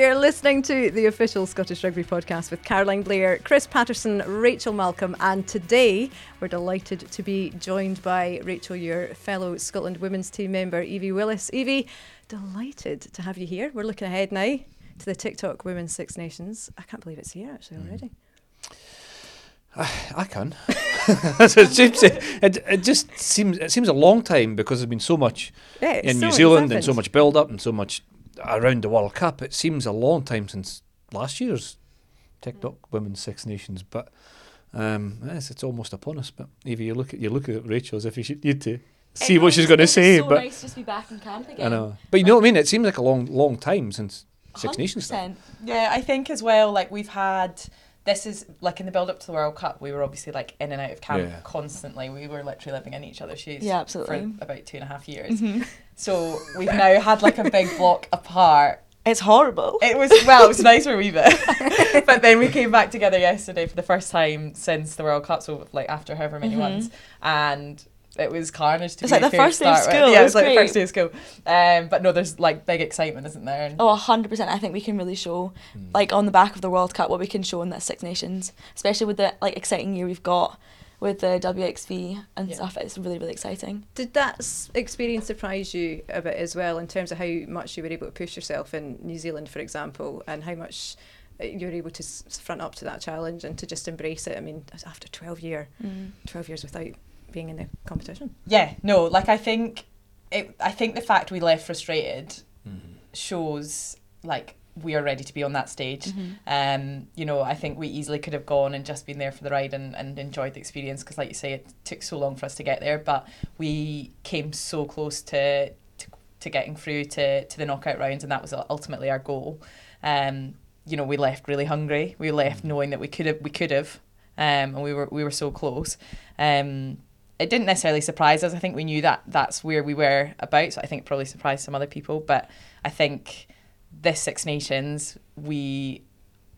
You're listening to the official Scottish Rugby podcast with Caroline Blair, Chris Paterson, Rachel Malcolm, and today we're delighted to be joined by Rachel, your fellow Scotland women's team member, Evie Wills. Evie, delighted to have you here. We're looking ahead now to the TikTok Women's Six Nations. I can't believe it's here actually Mm. already. I, I can. it, seems, it, it just seems it seems a long time because there's been so much Yeah, in so New Zealand and so much build up and so much around the World Cup. It seems a long time since last year's TikTok Women's Six Nations, but um, yes, it's almost upon us. But Evie, you look at you look at Rachel as if you should need to see what she's going to say. so but nice just be back in camp again. I know, but you know what I mean. It seems like a long long time since Six Nations. stuff. Yeah, I think as well, like we've had this is like in the build up to the World Cup, we were obviously like in and out of camp Yeah. constantly. We were literally living in each other's shoes Yeah, absolutely. for about two and a half years. Mhm. So we've now had like a big block apart. It's horrible. It was well, it was nice for a wee bit. but then we came back together yesterday for the first time since the World Cup, so like after however many Mhm. months. And it was carnage to It's be like the first day of start with. school, Yeah, it it was was like the first day of school. Um, but no, there's like big excitement, isn't there? And Oh, 100%. I think we can really show, Hmm. like, on the back of the World Cup, what we can show in that Six Nations, especially with the, like, exciting year we've got with the WXV and Yeah. stuff. It's really, really exciting. Did that experience surprise you a bit as well in terms of how much you were able to push yourself in New Zealand, for example, and how much uh, you were able to front up to that challenge and to just embrace it? I mean, after 12 year, 12 years without being in the competition. Yeah, no, like I think it I think the fact we left frustrated Mm-hmm. shows like we are ready to be on that stage. Mhm. Um, you know, I think we easily could have gone and just been there for the ride and, and enjoyed the experience because, like you say, it took so long for us to get there, but we came so close to to, to getting through to, to the knockout rounds, and that was ultimately our goal. Um, you know, we left really hungry. We left knowing that we could have we could have, um, and we were we were so close. Um, it didn't necessarily surprise us. I think we knew that that's where we were about. So I think it probably surprised some other people. But I think this Six Nations, we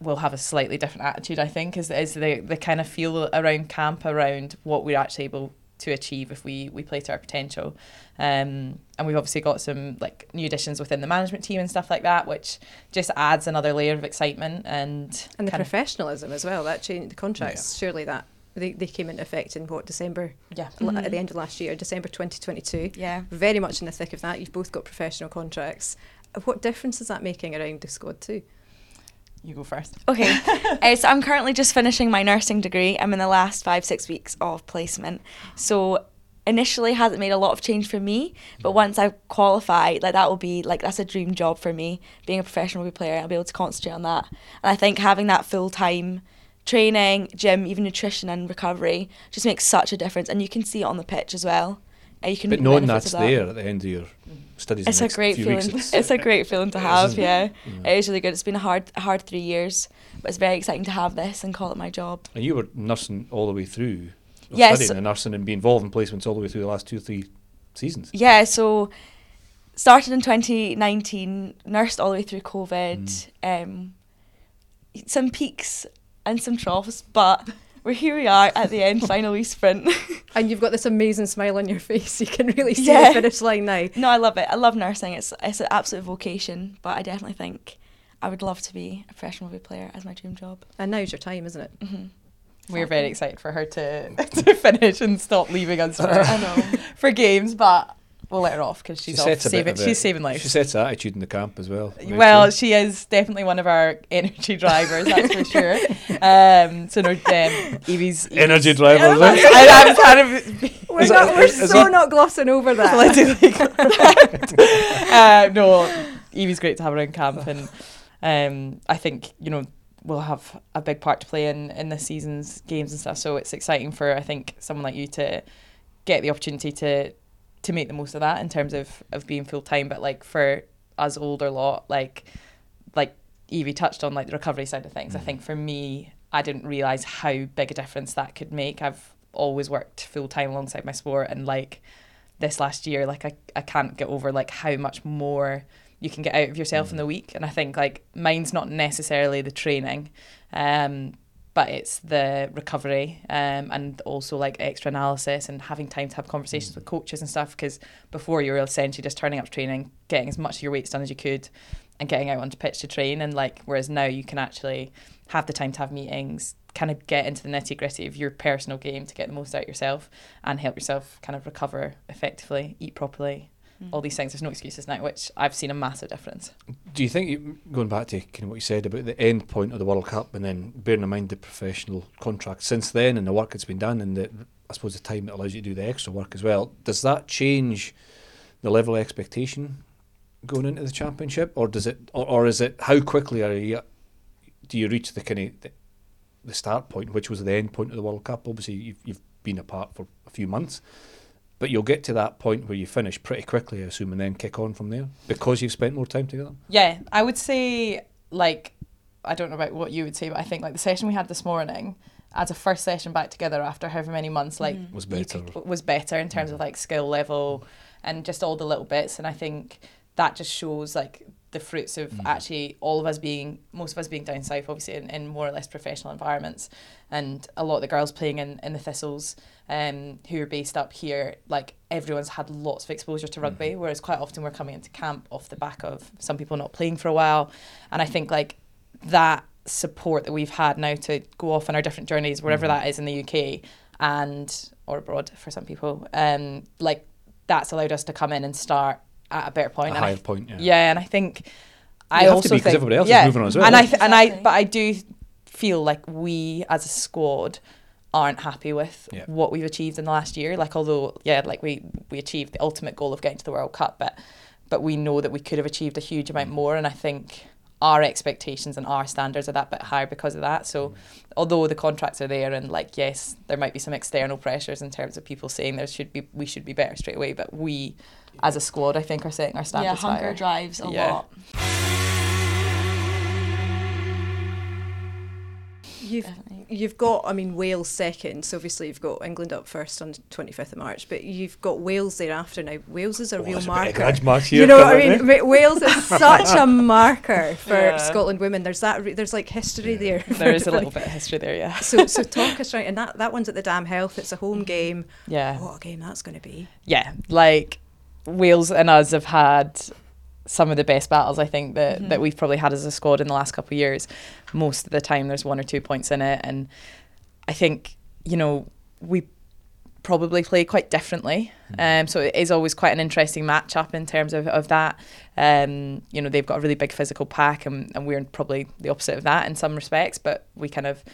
will have a slightly different attitude. I think is is the the kind of feel around camp around what we're actually able to achieve if we we play to our potential. Um, and we've obviously got some like new additions within the management team and stuff like that, which just adds another layer of excitement and And the kind of- professionalism as well, that changed the contracts, surely that. They, they came into effect in what December yeah. l- Mhm. at the end of last year, December 2022. Yeah. Very much in the thick of that. You've both got professional contracts. What difference is that making around the squad too? You go first. Okay, uh, so I'm currently just finishing my nursing degree. I'm in the last five, six weeks of placement. So initially hasn't made a lot of change for me, but once I qualify, like that will be like that's a dream job for me. Being a professional rugby player, I'll be able to concentrate on that. And I think having that full time training, gym, even nutrition and recovery just makes such a difference, and you can see it on the pitch as well. Uh, you can But knowing that's that. there at the end of your studies, It's a great feeling. It's, a great feeling to have. Yeah. Yeah. it is really good. It's been a hard, hard three years, but it's very exciting to have this and call it my job. And you were nursing all the way through. Yes. Studying the nursing and being involved in placements all the way through the last two, three seasons. Yeah, so started in 2019, nursed all the way through COVID. Um, some peaks and some troughs, but we're here. We are at the end, finally sprint. And you've got this amazing smile on your face. You can really see Yeah. the finish line now. no, I love it. I love nursing. It's it's an absolute vocation, but I definitely think I would love to be a professional rugby player as my dream job. And now's your time, isn't it? hmm We're very excited for her to to finish and stop leaving us for, I know. for games, but we'll let her off because she's off sets a bit saving. She's saving lives. She sets the attitude in the camp as well. Rachel. Well, she is definitely one of our energy drivers, that's for sure. Um, so no, um, Evie's, Evie's energy drivers. I, eh? I'm kind of We're, Is not, we're is so that- not glossing over that. politically uh, no, Evie's great to have around camp, and um, I think you know we'll have a big part to play in in this season's games and stuff. So it's exciting for I think someone like you to get the opportunity to to make the most of that in terms of of being full time. But like for us older lot, like like Evie touched on like the recovery side of things. I Mm. think for me, I didn't realize how big a difference that could make. I've always worked full time alongside my sport, and like this last year, like I, I can't get over like how much more you can get out of yourself in the week. And I think like mine's not necessarily the training, um, but it's the recovery um, and also like extra analysis and having time to have conversations with coaches and stuff. Because before you were essentially just turning up training, getting as much of your weights done as you could, and getting out onto pitch to train. And like, whereas now you can actually have the time to have meetings, kind of get into the nitty gritty of your personal game to get the most out of yourself and help yourself kind of recover effectively, eat properly, all these things. There's no excuses now, which I've seen a massive difference. Do you think, going back to kind of what you said about the end point of the World Cup and then bearing in mind the professional contract since then and the work that's been done and the, I suppose the time it allows you to do the extra work as well, does that change the level of expectation going into the championship or does it, or, or is it, how quickly are you, do you reach the kind of, the, the start point, which was the end point of the World Cup? Obviously, you've, you've been apart for a few months. But you'll get to that point where you finish pretty quickly, I assume, and then kick on from there because you've spent more time together. Yeah, I would say like I don't know about what you would say, but I think like the session we had this morning as a first session back together after however many months, like mm-hmm. Was better. could- was better in terms of mm-hmm. like skill level and just all the little bits. And I think that just shows like the fruits of actually all of us being most of us being down south, obviously in, in more or less professional environments, and a lot of the girls playing in, in the thistles, um, who are based up here, like everyone's had lots of exposure to rugby, whereas quite often we're coming into camp off the back of some people not playing for a while. And I think like that support that we've had now to go off on our different journeys, wherever that is in the UK and or abroad for some people, um, like that's allowed us to come in and start at a better point. A and I higher point, yeah. yeah, and I think I You have to also be 'cause think everybody else is yeah, moving on as well. And I th- and I but I do feel like we as a squad aren't happy with Yeah. what we've achieved in the last year. Like although yeah, like we we achieved the ultimate goal of getting to the World Cup, but but we know that we could have achieved a huge amount Mm. more, and I think our expectations and our standards are that bit higher because of that. So Mm. although the contracts are there and like yes, there might be some external pressures in terms of people saying there should be we should be better straight away, but we as a squad I think are setting our standards Yeah, standards hunger higher. drives a Yeah. lot. You've Definitely. You've got, I mean, Wales second. So obviously you've got England up first on twenty fifth of March, but you've got Wales thereafter now. Wales is a Oh, real there's a bit marker. grudge here you know what I mean? Wales is such a marker for Yeah. Scotland women. There's that. Re- there's like history there. There is a for- little bit of history there, yeah. So so talk us right, and that that one's at the Dam Health. It's a home mm-hmm. game. Yeah. What a game that's going to be. yeah, like Wales and us have had some of the best battles I think that, Mm-hmm. that we've probably had as a squad in the last couple of years. Most of the time there's one or two points in it and I think, you know, we probably play quite differently. Um, so it is always quite an interesting matchup in terms of, of that. Um, you know, they've got a really big physical pack and, and we're probably the opposite of that in some respects, but we kind of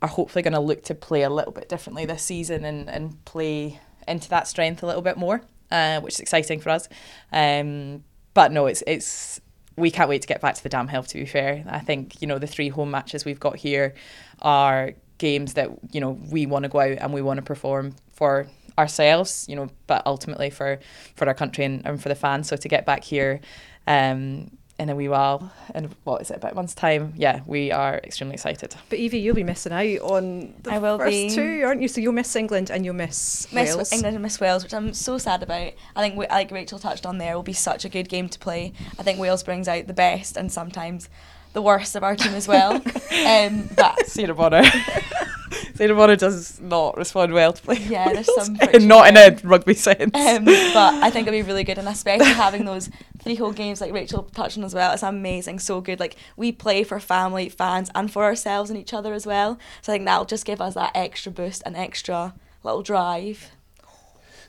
are hopefully going to look to play a little bit differently this season and, and play into that strength a little bit more, uh, which is exciting for us. Um, but no, it's it's we can't wait to get back to the Dam Health. To be fair, I think you know the three home matches we've got here are games that you know we want to go out and we want to perform for ourselves, you know, but ultimately for for our country and, and for the fans. So to get back here. Um, in a wee while, in what is it, about a month's time? Yeah, we are extremely excited. But Evie, you'll be missing out on the I will first be. two, aren't you? So you'll miss England and you'll miss, Miss Wales. England and Miss Wales, which I'm so sad about. I think, we- like Rachel touched on there, will be such a good game to play. I think Wales brings out the best and sometimes the worst of our team as well. um, but Sarah Bonar. Sarah Bonar does not respond well to play. yeah, there's some not in a rugby sense. Um, but I think it'll be really good, and especially having those three whole games like Rachel touched on as well. It's amazing, so good. Like we play for family, fans, and for ourselves and each other as well. So I think that'll just give us that extra boost and extra little drive.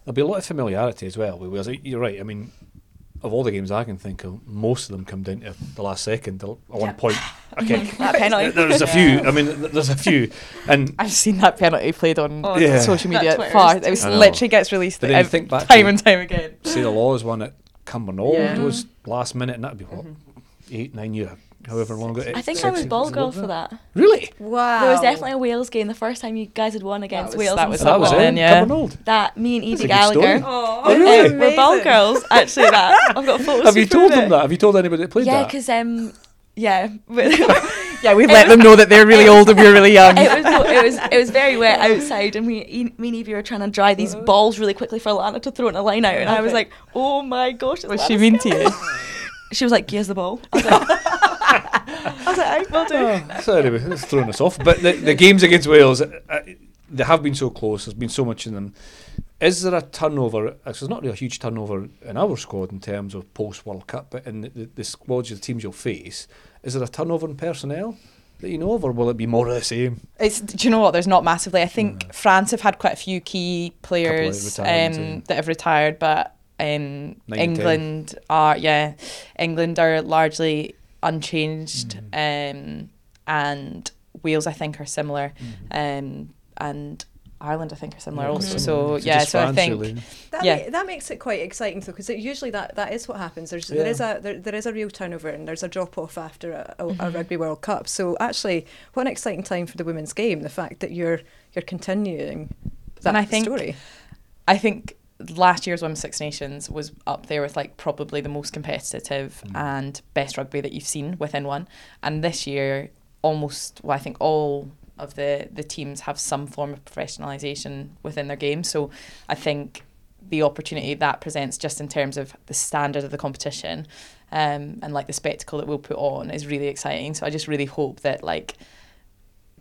There'll be a lot of familiarity as well with You're right. I mean, of all the games I can think of, most of them come down to the last second, the, at one Yeah. point. a kick. That penalty. There's a few. I mean, there's a few, and I've seen that penalty played on Oh, Yeah. social media far. It was literally gets released But then you ev- think back time and time again. See the Laws one at Cumbernauld Yeah. was last minute, and that'd be what eight, nine years, however long ago. I think six I was ball girl for that. Really? wow. There was definitely a Wales game the first time you guys had won against was- Wales. that was So that was Scotland. it. yeah. Cumbernauld. That me and That's Evie a. Gallagher. Oh, really? We're ball girls. Actually, that I've got photos. Have you told them it. that? Have you told anybody that played Yeah, that? because um, yeah, Yeah, we've let them know that they're really old and we're really young. it was it was it was very wet outside, and we e- me and Evie were trying to dry these balls really quickly for Lana to throw in a line out, and I was like, oh my gosh, it's Was she Lana's mean to girl." you? She was like, "Here's the ball." I was like, I was like, I will do. Oh, so anyway, it's throwing us off. But the, the games against Wales, uh, uh, they have been so close. There's been so much in them. Is there a turnover? Actually, there's not really a huge turnover in our squad in terms of post World Cup, but in the, the, the squads, the teams you'll face, is there a turnover in personnel that you know of, or will it be more of the same? It's do you know what? There's not massively. I think Mm. France have had quite a few key players um, that have retired, but um, England are yeah, England are largely unchanged, Mm. um, and Wales I think are similar, Mm. um, and Ireland I think are similar Yeah, also. Mhm. So yeah, so I think really. That, Yeah. ma- that makes it quite exciting though, because usually that, that is what happens. There's there Yeah. is a there, there is a real turnover and there's a drop off after a, a, a Mhm. rugby World Cup. So actually, what an exciting time for the women's game. The fact that you're you're continuing that And I think- story. I think last year's Women's Six Nations was up there with like probably the most competitive Mm. and best rugby that you've seen within one. And this year, almost, well, I think all of the, the teams have some form of professionalisation within their game. So I think the opportunity that presents just in terms of the standard of the competition um, and like the spectacle that we'll put on is really exciting. So I just really hope that like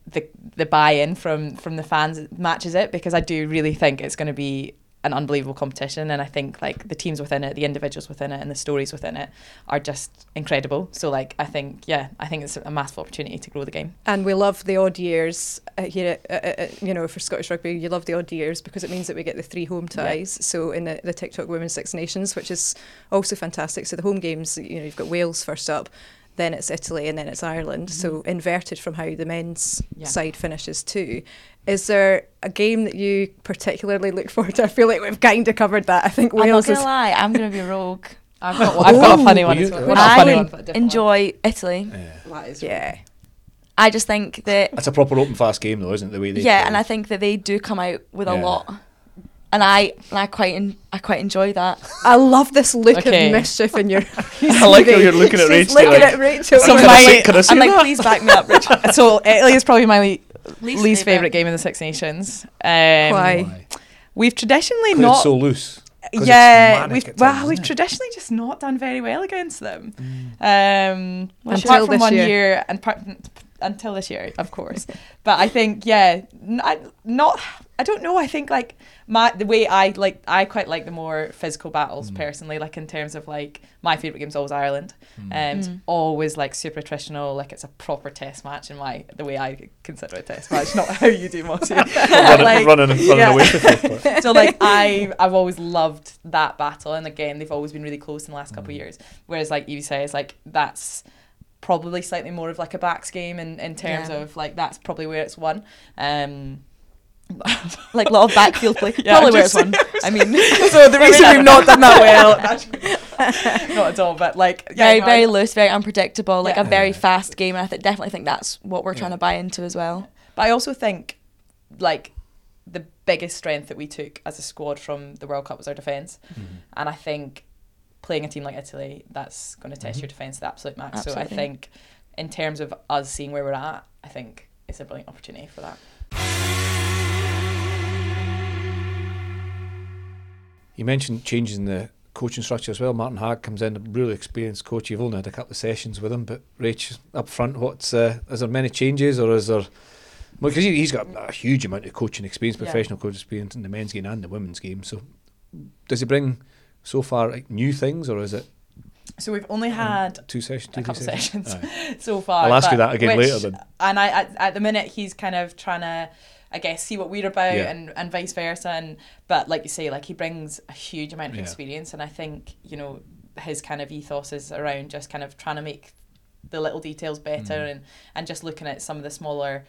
the the buy-in from from the fans matches it because I do really think it's going to be an unbelievable competition and I think like the teams within it the individuals within it and the stories within it are just incredible so like I think yeah I think it's a massive opportunity to grow the game And we love the odd years uh, here, uh, uh, uh, you know, for Scottish rugby. You love the odd years because it means that we get the three home Yeah. ties. So in the, the TikTok Women's Six Nations, which is also fantastic. So the home games, you know, you've got Wales first up, then it's Italy, and then it's Ireland. So inverted from how the men's Yeah. side finishes too. Is there a game that you particularly look forward to? I feel like we've kind of covered that. I think Wales. I'm not gonna is. lie, I'm gonna be rogue. I've got, I've got a funny one you- as well. well, Not a I funny one, but a different one. enjoy Italy. Yeah. That is Yeah. I just think that That's a proper open fast game, though, isn't it? The way they yeah, play? and I think that they do come out with a lot, and I and I quite en- I quite enjoy that. I love this look Okay. of mischief in your. I like how you're looking at She's Rachel. looking like, at Rachel. So can, I my- can I say I'm like, that? please back me up, Rachel. so Italy is probably my le- Least least, favourite. favourite game in the Six Nations um, Why? Why? we've traditionally not it's so loose. 'Cause it's yeah, we've at well, we've it? traditionally just not done very well against them. Mm. Um, Until apart from this one year. year, and part, until this year, of course. but I think yeah, n- I, not. I don't know. I think like my the way I like I quite like the more physical battles Mm. personally. Like in terms of like my favorite game's always Ireland. Mm. Um, it's Mm. always like super attritional. Like it's a proper test match in my the way I consider a test match, not how you do Mossy. running, like, running, running yeah. away with so like I I've always loved that battle and again they've always been really close in the last couple of Mm. years whereas like you say, it's like that's probably slightly more of like a backs game in, in terms Yeah. of like that's probably where it's won um like a lot of backfield play. Yeah, Probably where just- it's one. I mean, so the reason we've not done that well not at all but like yeah, very no, very I- loose, very unpredictable, like Yeah. a very fast game, and I th- definitely think that's what we're Yeah. trying to buy into as well. But I also think, like, the biggest strength that we took as a squad from the World Cup was our defence. Mhm. And I think playing a team like Italy, that's going to test Mhm. your defence to the absolute max. So I think, in terms of us seeing where we're at, I think it's a brilliant opportunity for that. You mentioned changes in the coaching structure as well. Martin Haag comes in, a really experienced coach. You've only had a couple of sessions with him, but Rach, up front, what's uh, is there many changes or is there? Because he, he's got a huge amount of coaching experience, Yeah. professional coaching experience in the men's game and the women's game. So, does he bring so far like, new things, or is it So we've only had two sessions? a Two, couple three sessions Aye. so far. I'll ask you that again which- later then. And I, at, at the minute, he's kind of trying to, I guess, see what we're about Yeah. and, and vice versa. And but like you say, like he brings a huge amount of Yeah. experience, and I think you know his kind of ethos is around just kind of trying to make the little details better Mhm. and and just looking at some of the smaller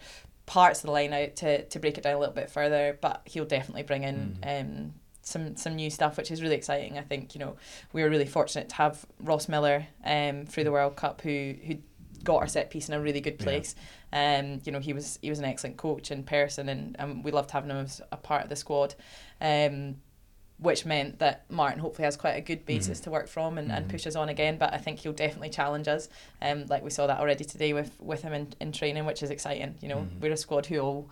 parts of the line out to, to break it down a little bit further. But he'll definitely bring in. Um, some some new stuff, which is really exciting. I think you know we were really fortunate to have Ross Miller um, through the World Cup, who who got our set piece in a really good Yeah. place. Um, you know he was he was an excellent coach in person, and, and we loved having him as a part of the squad. Um, which meant that Martin hopefully has quite a good basis to work from and, and Mhm. push us on again. But I think he'll definitely challenge us. Um, like we saw that already today with with him in, in training, which is exciting. You know, Mhm. we're a squad who all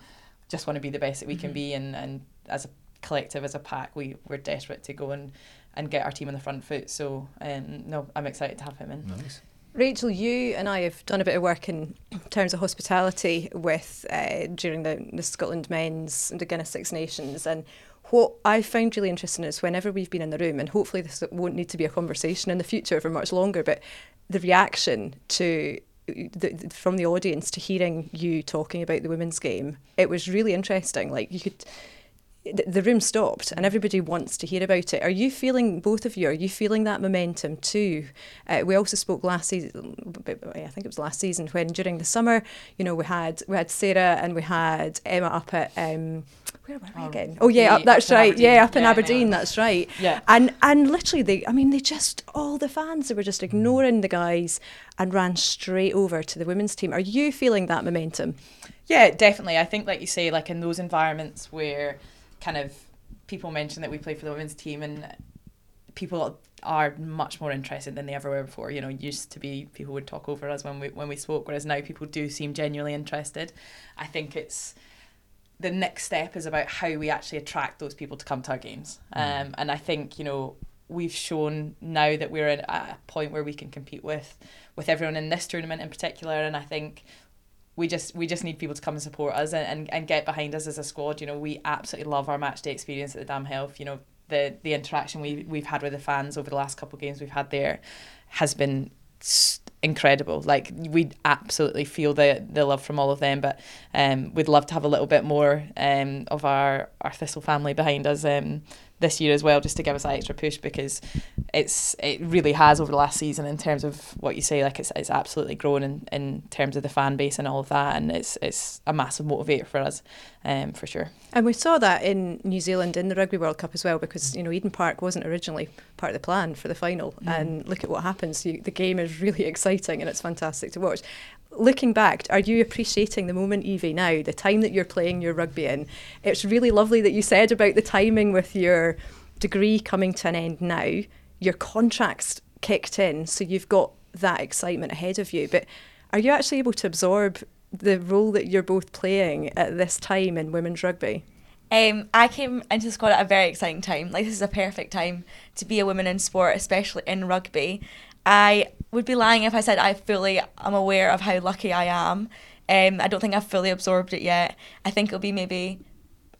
just want to be the best that we can Mhm. be, and, and as a collective, as a pack, we we're desperate to go and, and get our team on the front foot. So um, no, I'm excited to have him in. Nice. Rachel, you and I have done a bit of work in terms of hospitality with uh, during the, the Scotland men's and the Guinness Six Nations. And what I found really interesting is whenever we've been in the room, and hopefully this won't need to be a conversation in the future for much longer, but the reaction to the, from the audience to hearing you talking about the women's game, it was really interesting. Like you could the room stopped and everybody wants to hear about it. Are you feeling, both of you, are you feeling that momentum too? Uh, we also spoke last season, I think it was last season, when during the summer, you know, we had we had Sarah and we had Emma up at, um, where were we again? Oh yeah, up, that's right. Yeah, up in yeah, Aberdeen, that's right. Yeah. And and literally, they, I mean, they just, all the fans, they were just ignoring the guys and ran straight over to the women's team. Are you feeling that momentum? Yeah, definitely. I think, like you say, like in those environments where kind of people mention that we play for the women's team and people are much more interested than they ever were before. You know, used to be people would talk over us when we when we spoke, whereas now people do seem genuinely interested. I think it's the next step is about how we actually attract those people to come to our games. Mm. Um, and I think you know we've shown now that we're at a point where we can compete with with everyone in this tournament in particular. And I think we just we just need people to come and support us and, and, and get behind us as a squad. You know, we absolutely love our match day experience at the Dam Health. You know, the the interaction we we've had with the fans over the last couple of games we've had there has been incredible. Like we absolutely feel the the love from all of them, but um, we'd love to have a little bit more um, of our our Thistle family behind us um, this year as well, just to give us that extra push because it's it really has over the last season in terms of what you say. Like it's it's absolutely grown in, in terms of the fan base and all of that, and it's it's a massive motivator for us, um, for sure. And we saw that in New Zealand in the Rugby World Cup as well, because you know Eden Park wasn't originally part of the plan for the final, mm. and look at what happens. You, the game is really exciting and it's fantastic to watch looking back, are you appreciating the moment, Evie, now, the time that you're playing your rugby in? It's really lovely that you said about the timing with your degree coming to an end now. Your contract's kicked in, so you've got that excitement ahead of you. But are you actually able to absorb the role that you're both playing at this time in women's rugby? Um, I came into the squad at a very exciting time. Like this is a perfect time to be a woman in sport, especially in rugby. I would be lying if I said I fully am aware of how lucky I am. Um, I don't think I've fully absorbed it yet. I think it'll be maybe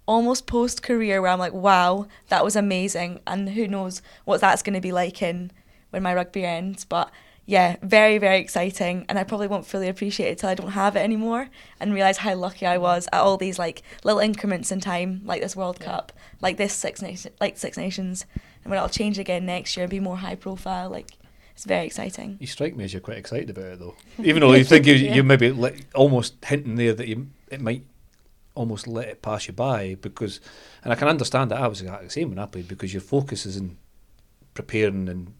almost post career where I'm like, wow, that was amazing, and who knows what that's going to be like in when my rugby ends. But yeah, very very exciting, and I probably won't fully appreciate it till I don't have it anymore and realize how lucky I was at all these like little increments in time, like this World yeah. Cup, like this Six Nation, like Six Nations, and when it'll change again next year and be more high profile, like it's very exciting. You strike me as you're quite excited about it, though. Even though you think you, yeah. you maybe like, almost hinting there that you it might almost let it pass you by because, and I can understand that I was exactly the same when I played because your focus is in preparing and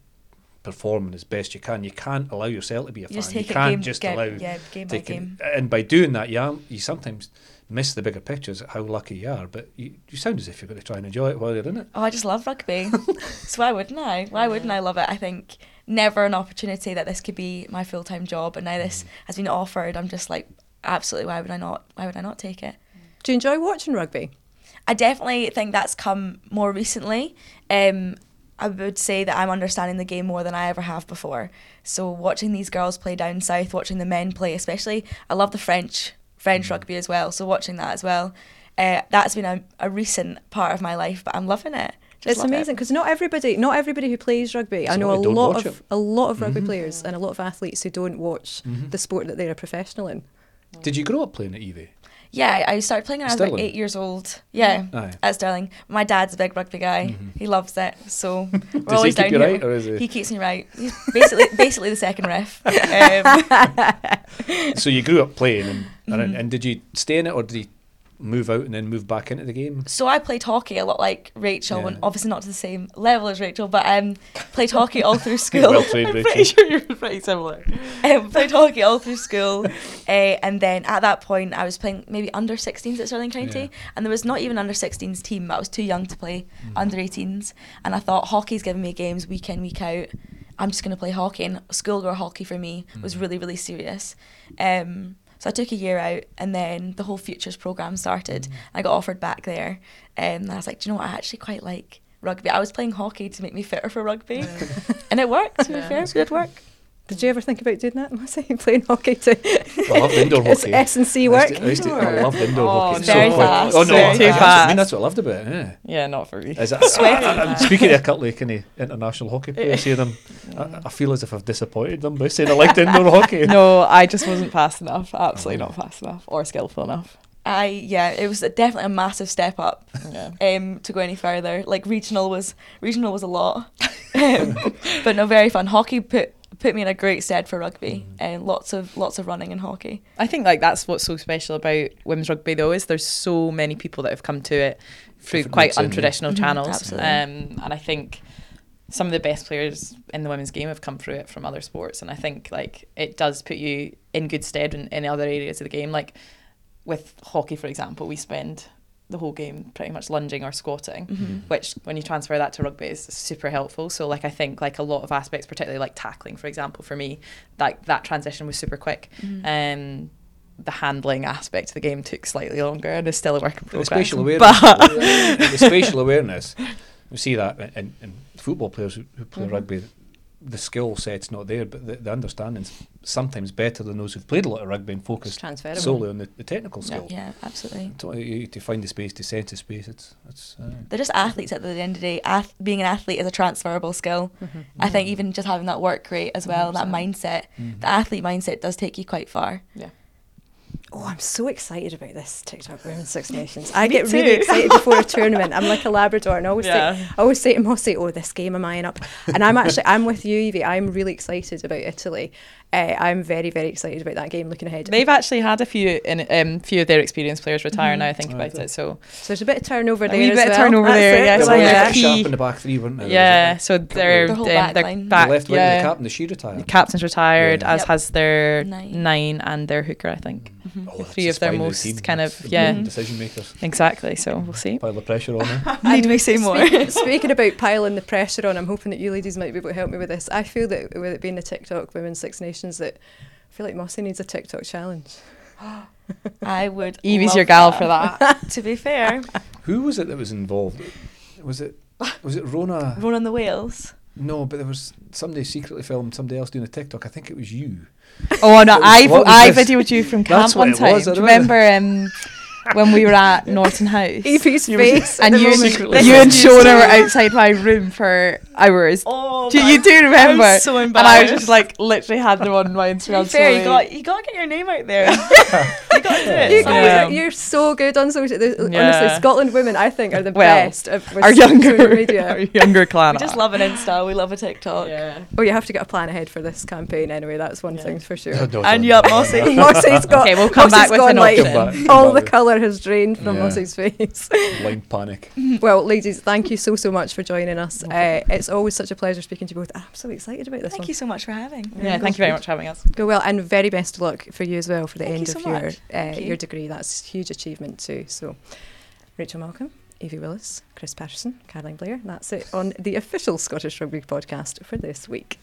performing as best you can. You can't allow yourself to be a you fan. you can't game, just get, allow yeah, game by game. And by doing that, yeah, you sometimes miss the bigger pictures of how lucky you are. But you, you sound as if you're going to try and enjoy it while you're in it. Oh, I just love rugby. so why wouldn't I? Why wouldn't I love it? I think never an opportunity that this could be my full time job, and now this mm. has been offered. I'm just like, absolutely. Why would I not? Why would I not take it? Do you enjoy watching rugby? I definitely think that's come more recently. Um, I would say that I'm understanding the game more than I ever have before. So watching these girls play down south, watching the men play, especially, I love the French French mm. rugby as well. So watching that as well, uh, that's been a, a recent part of my life, but I'm loving it. Just it's amazing because not everybody, not everybody who plays rugby. I know a lot of it. a lot of rugby mm-hmm. players and a lot of athletes who don't watch mm-hmm. the sport that they're a professional in. Did you grow up playing at Evie? Yeah, I started playing when I was like eight years old. Yeah, Aye. at Stirling. My dad's a big rugby guy. Mm-hmm. He loves it. So we're Does always he keep down you here. right, or is he? He keeps me right. He's basically basically the second ref. Um. so you grew up playing, and, mm-hmm. and did you stay in it, or did you move out and then move back into the game? So I played hockey a lot like Rachel, yeah. and obviously not to the same level as Rachel, but um, played hockey all through school. well trained, I'm Rachel. pretty sure you're pretty similar. um, played hockey all through school, uh, and then at that point I was playing maybe under 16s at Stirling County, yeah. and there was not even under 16s team. I was too young to play mm. under 18s, and I thought hockey's giving me games week in week out. I'm just going to play hockey, and schoolgirl hockey for me mm. was really really serious. Um, so I took a year out, and then the whole futures program started. Mm. I got offered back there, um, and I was like, do you know what? I actually quite like rugby. I was playing hockey to make me fitter for rugby, and it worked. To yeah. be fair, it did work. Did you ever think about doing that? Was he playing hockey to I love indoor it's hockey. S and C I work? used to- I, used to, I loved indoor Oh, hockey. It's very so fast, Oh no, very I, too I, I mean that's what I loved about it. Yeah. Yeah, not for me. Is that, Sweaty. I, am speaking to a couple of kind of international hockey players here. Them, I, I feel as if I've disappointed them by saying I liked indoor hockey. no, I just wasn't fast enough. Absolutely not fast enough or skillful enough. I yeah, it was definitely a massive step up Yeah. um, to go any further. Like regional was regional was a lot, um, but no, very fun. Hockey put put me in a great stead for rugby, and lots of lots of running and hockey. I think like that's what's so special about women's rugby though is there's so many people that have come to it through Different quite routes in, yeah. untraditional Mhm, channels. absolutely. Um, and I think some of the best players in the women's game have come through it from other sports and I think like it does put you in good stead in, in other areas of the game. Like with hockey for example, we spend the whole game pretty much lunging or squatting Mm-hmm. which when you transfer that to rugby is super helpful so like i think like a lot of aspects particularly like tackling for example for me like that transition was super quick Mm-hmm. um the handling aspect of the game took slightly longer and is still a work in progress. the spatial awareness. but the spatial awareness. We see that in, in football players who, who play Mhm. rugby. The skill set's not there, but the, the understanding's sometimes better than those who've played a lot of rugby and focused solely on the, the technical skill. Yeah, absolutely. To, to find the space, to sense the space, it's it's. Uh, They're just athletes at the end of the day. Ath- being an athlete is a transferable skill. Mhm. I think even just having that work rate as well, that 100%. mindset, mm. the athlete mindset does take you quite far. Oh, I'm so excited about this TikTok Women's Six Nations. I Me get really excited before a tournament. I'm like a Labrador, and I always Yeah. say, I always say to Mossy, "Oh, this game am eyeing up," and I'm actually, I'm with you, Evie. I'm really excited about Italy. Uh, I'm very, very excited about that game. Looking ahead, they've actually had a few in um few of their experienced players retire Mhm. now i think Oh, about it so so there's a bit of turnover A there. wee as bit of turnover That's there, it. yeah, They so were Like like yeah. Key- in the back three, weren't they? yeah so Couple their The whole um, back their line. back the left wing, yeah the captain, the she retired. the captain's retired Yeah. as Yep. has their Nine. nine. and their hooker i think Mhm. Oh, the three of their spine the most team. kind of- the yeah. decision makers. exactly so we'll see Pile the pressure on them. Need we say more? Speak- speaking about piling the pressure on, I'm hoping that you ladies might be able to help me with this. I feel that with it being the TikTok Women's Six Nations, that I feel like Mossy needs a TikTok challenge. I would. evie's love your gal for that to be fair, Who was it that was involved? Was it was it Rona? Run on the Wales. No, but there was somebody secretly filmed somebody else doing a TikTok. I think it was you. Oh no, I was I videoed you from camp one time. was, I Do you remember. remember um, when we were at Norton House? Evie's You were- face. and you, moment. you and filmed. Shona were outside my room for hours. Oh, do you do remember? I'm so and I was just like literally had them on my Instagram fair, story. you got you got to get your name out there. you got to do it. You So- guys, Yeah. you're so good on social. the- Honestly, Scotland women, I think, are the Well, best. Of, with our social younger, media. our younger clan. We just love an Insta. We love a TikTok. Yeah. Oh, you have to get a plan ahead for this campaign anyway. That's one Yeah. thing for sure. No, And don't. you up, Mossy? Mossy's got. Okay, we'll come Mossy's back with gone an like, Come back, come All the with colour has drained from Yeah. Mossy's face. blind panic. well, ladies, thank you so so much for joining us. Uh, it's always such a pleasure speaking to you both. I'm so excited about this Thank one. you so much for having. Yeah, thank you very much for having us. Go well, and very best of luck for you as well for the Thank end you of so your uh, you. your degree. That's a huge achievement too. So, Rachel Malcolm, Evie Wills, Chris Paterson, Caroline Blair. That's it on the official Scottish Rugby podcast for this week.